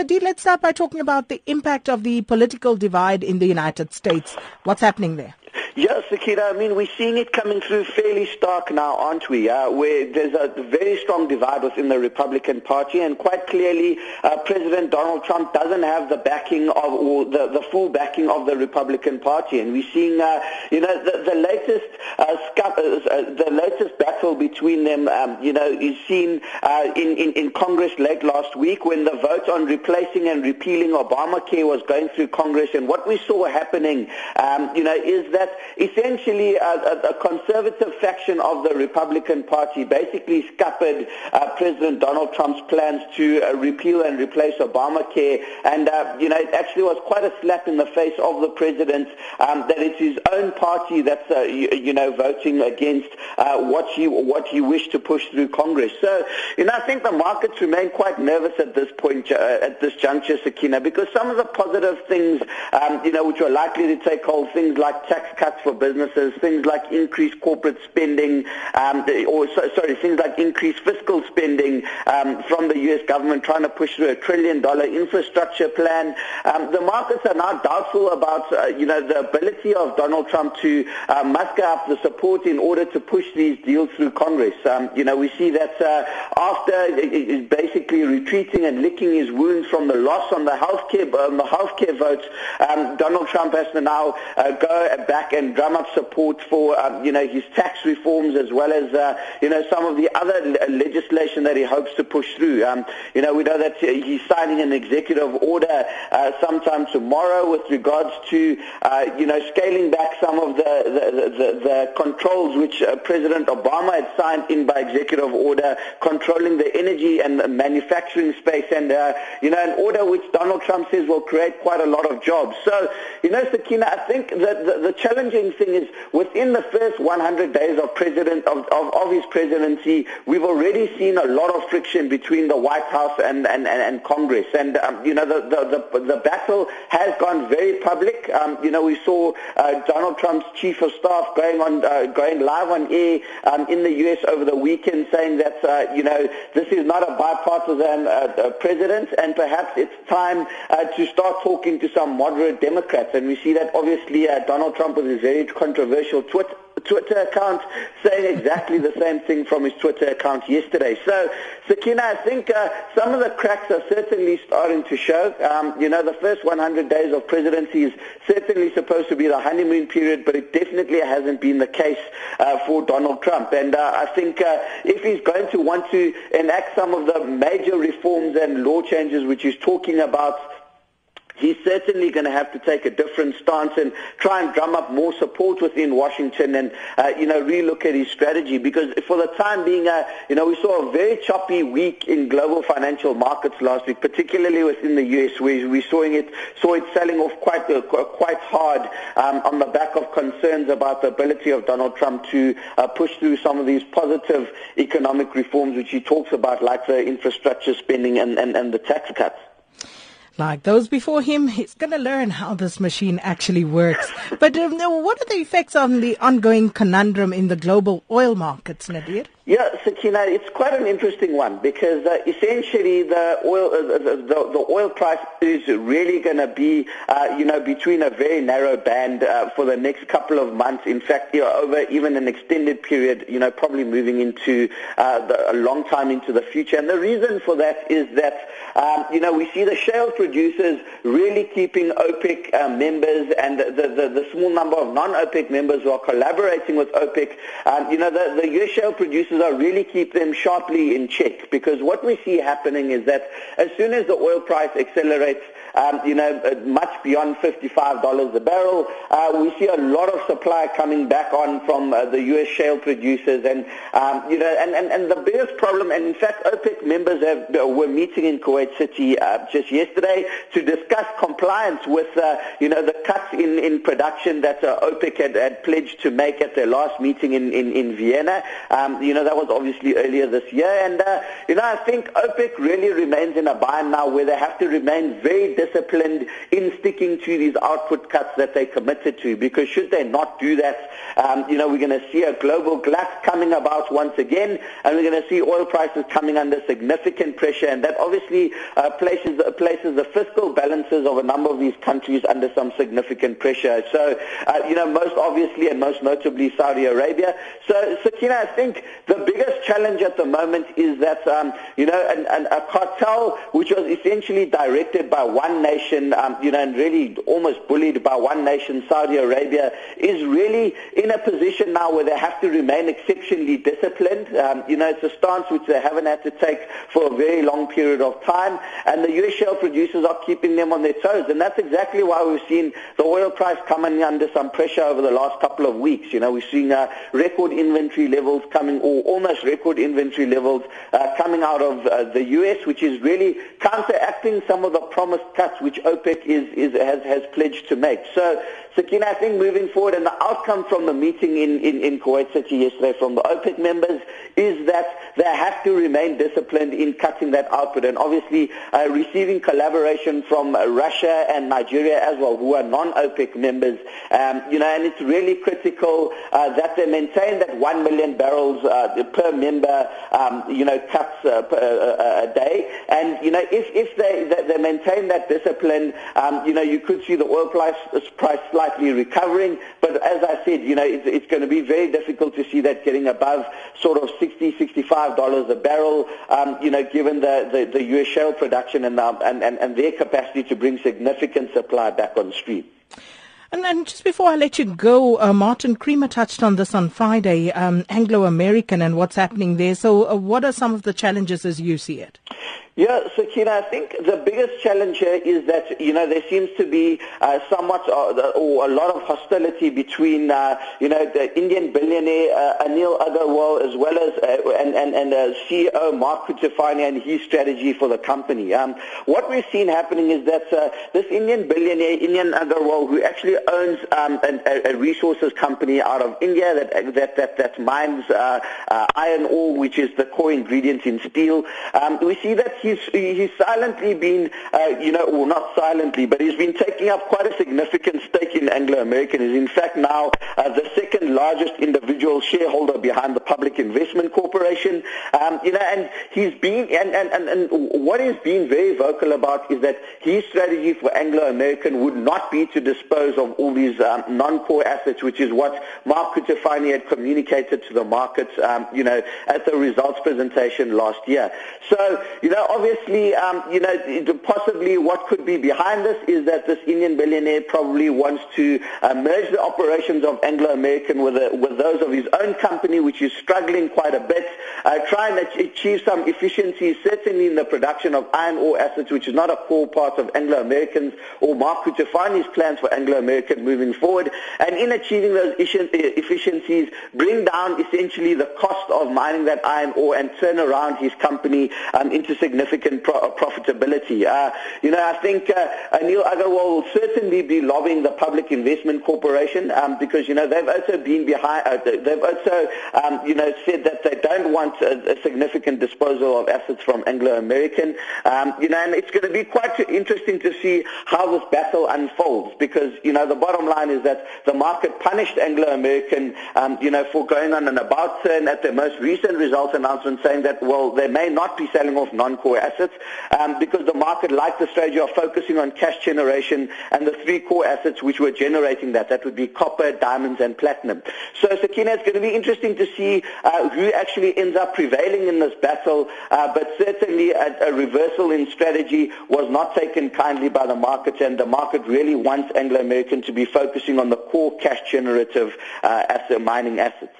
Nadir, let's start by talking about the impact of the political divide in the United States. What's happening there? Yes, Sakina, I mean, we're seeing it coming through fairly stark now, aren't we? Uh, where there's a very strong divide within the Republican Party, and quite clearly, uh, President Donald Trump doesn't have the backing of, or the, the full backing of the Republican Party. And we're seeing, uh, you know, the, the latest uh, uh, uh, the latest battle between them, um, you know, is seen in, in, in Congress late last week when the vote on replacing and repealing Obamacare was going through Congress. And what we saw happening, um, you know, is that essentially a, a, a, conservative faction of the Republican Party basically scuppered uh, President Donald Trump's plans to uh, repeal and replace Obamacare. And, uh, you know, it actually was quite a slap in the face of the president um, that it's his own party that's, uh, you, you, know, voting against uh, what he what he wished to push through Congress. So, you know, I think the markets remain quite nervous at this point, uh, at this juncture, Sakina, because some of the positive things, um, you know, which are likely to take hold, things like tax cuts for businesses, things like increased corporate spending, um, or sorry, things like increased fiscal spending um, from the U.S. government trying to push through a trillion dollar infrastructure plan. Um, the markets are now doubtful about, uh, you know, the ability of Donald Trump to uh, muster up the support in order to push these deals through Congress. Um, you know, we see that uh, after is basically retreating and licking his wounds from the loss on the healthcare on the healthcare votes, um, Donald Trump has to now uh, go back and drum up support for, um, you know, his tax reforms as well as, uh, you know, some of the other legislation that he hopes to push through. Um, you know, we know that he's signing an executive order uh, sometime tomorrow with regards to, uh, you know, scaling back some of the, the, the, the controls which uh, President Obama had signed in by executive order, controlling the energy and manufacturing space, and, uh, you know, an order which Donald Trump says will create quite a lot of jobs. So, you know, Sakina, I think that the, the challenging thing is within the first 100 days of president of, of, of his presidency, we've already seen a lot of friction between the White House and, and, and, and Congress. And, um, you know, the, the, the, the, battle has gone very public. Um, you know, we saw uh, Donald Trump's chief of staff going on, uh, going live on air um, in the U.S. over the weekend saying that, uh, you know, this is not a bipartisan uh, uh, president and perhaps it's time uh, to start talking to some moderate Democrats. And we see that obviously Donald Trump was very controversial Twitter Twitter account saying exactly the same thing from his Twitter account yesterday. So, Sakina, I think uh, some of the cracks are certainly starting to show. Um, you know, the first 100 days of presidency is certainly supposed to be the honeymoon period, but it definitely hasn't been the case uh, for Donald Trump. And uh, I think uh, if he's going to want to enact some of the major reforms and law changes which he's talking about he's certainly going to have to take a different stance and try and drum up more support within Washington and, uh, you know, relook at his strategy because for the time being, uh, you know, we saw a very choppy week in global financial markets last week, particularly within the U.S. where we saw it, saw it selling off quite, uh, quite hard um, on the back of concerns about the ability of Donald Trump to uh, push through some of these positive economic reforms which he talks about, like the infrastructure spending and, and, and the tax cuts like those before him, he's going to learn how this machine actually works. But um, what are the effects on the ongoing conundrum in the global oil markets, Nadir? Yeah, Sakina, it's quite an interesting one because uh, essentially the oil uh, the, the, the, oil price is really going to be, uh, you know, between a very narrow band uh, for the next couple of months. In fact, you know, over even an extended period, you know, probably moving into uh, the, a long time into the future. And the reason for that is that, um, you know, we see the shale producers really keeping OPEC uh, members and the, the, the, small number of non-OPEC members who are collaborating with OPEC. Um, you know, the, the U.S. shale producers are really keep them sharply in check because what we see happening is that as soon as the oil price accelerates, um, you know, uh, much beyond $55 a barrel. Uh, we see a lot of supply coming back on from uh, the U.S. shale producers, and um, you know, and, and, and the biggest problem, and in fact, OPEC members have, uh, were meeting in Kuwait City uh, just yesterday to discuss compliance with, uh, you know, the cuts in, in production that OPEC had, had pledged to make at their last meeting in, in, in Vienna. Um, you know, that was obviously earlier this year, and you know, I think OPEC really remains in a bind now where they have to remain very disciplined in sticking to these output cuts that they committed to. Because should they not do that, um, you know, we're going to see a global glut coming about once again, and we're going to see oil prices coming under significant pressure, and that obviously uh, places places the fiscal balances of a number of these countries under some significant pressure. So, uh, you know, most obviously and most notably Saudi Arabia. So, Sakina, I think the biggest challenge at the moment is that, um, you know, an, an, a cartel which was essentially directed by one nation, um, you know, and really almost bullied by one nation, Saudi Arabia, is really in a position now where they have to remain exceptionally disciplined. Um, you know, it's a stance which they haven't had to take for a very long period of time, and the U.S. shale producers are keeping them on their toes, and that's exactly why we've seen the oil price coming under some pressure over the last couple of weeks. You know, we're seeing uh, record inventory levels coming, or almost record inventory levels uh, coming out of uh, the U.S., which is really counteracting some of the promised cuts which OPEC is, is, has, has pledged to make. So, Sakina, I think moving forward, and the outcome from the meeting in, in, in Kuwait City yesterday from the OPEC members is that they have to remain disciplined in cutting that output, and obviously uh, receiving collaboration from uh, Russia and Nigeria as well, who are non-OPEC members. Um, you know, and it's really critical uh, that they maintain that 1 million barrels uh, per member, um, you know, cuts uh, per, uh, a day. And, you know, if, if they, they, they maintain that discipline, um, you know, you could see the oil price, price slightly recovering. But as I said, you know, it's, it's going to be very difficult to see that getting above sort of 60, 65 dollars a barrel. Um, you know, given the, the, the U.S. shale production and, uh, and, and, and their capacity to bring significant supply back on stream. And then just before I let you go, uh, Martin Creamer touched on this on Friday, um, Anglo-American and what's happening there. So uh, what are some of the challenges as you see it? Yeah, Sakina, I think the biggest challenge here is that, you know, there seems to be uh, somewhat uh, or a lot of hostility between, uh, you know, the Indian billionaire uh, Anil Agarwal as well as, uh, and, and, and uh, CEO Mark Cutifani and his strategy for the company. Um, what we've seen happening is that uh, this Indian billionaire, Indian Agarwal, who actually owns um, an, a, a resources company out of India that, that, that, that mines uh, uh, iron ore, which is the core ingredient in steel, um, we see that he's he's silently been, uh, you know, not silently, but he's been taking up quite a significant stake in Anglo American. He's in fact now uh, the second largest individual shareholder behind the Public Investment Corporation. Um, you know, and he's been, and, and, and, and what he's been very vocal about is that his strategy for Anglo American would not be to dispose of all these um, non-core assets, which is what Mark Cutifani had communicated to the markets, um, you know, at the results presentation last year. So, you know, obviously, um, you know, possibly what could be behind this is that this Indian billionaire probably wants to uh, merge the operations of Anglo-American with, a, with those of his own company, which is struggling quite a bit, uh, trying to achieve some efficiencies, certainly in the production of iron ore assets, which is not a core part of Anglo-Americans or Mark Cutifani's plans for Anglo-American moving forward. And in achieving those efficiencies, bring down essentially the cost of mining that iron ore and turn around his company um, into significant pro- uh, profitability. Uh, you know, I think uh, Anil Agarwal will certainly be lobbying the Public Investment Corporation um, because, you know, they've also been behind, uh, they've also, um, you know, said that they don't want a, a significant disposal of assets from Anglo-American. Um, you know, and it's going to be quite interesting to see how this battle unfolds because, you know, the bottom line is that the market punished Anglo-American, um, you know, for going on an about turn at their most recent results announcement saying that, well, they may not be selling off non-core assets um, because the market liked the strategy of focusing on cash generation and the three core assets which were generating that. That would be copper, diamonds, and platinum. So, Sakina, it's going to be interesting to see uh, who actually ends up prevailing in this battle, uh, but certainly a, a, reversal in strategy was not taken kindly by the market, and the market really wants Anglo-American to be focusing on the core cash generative uh, asset, mining assets.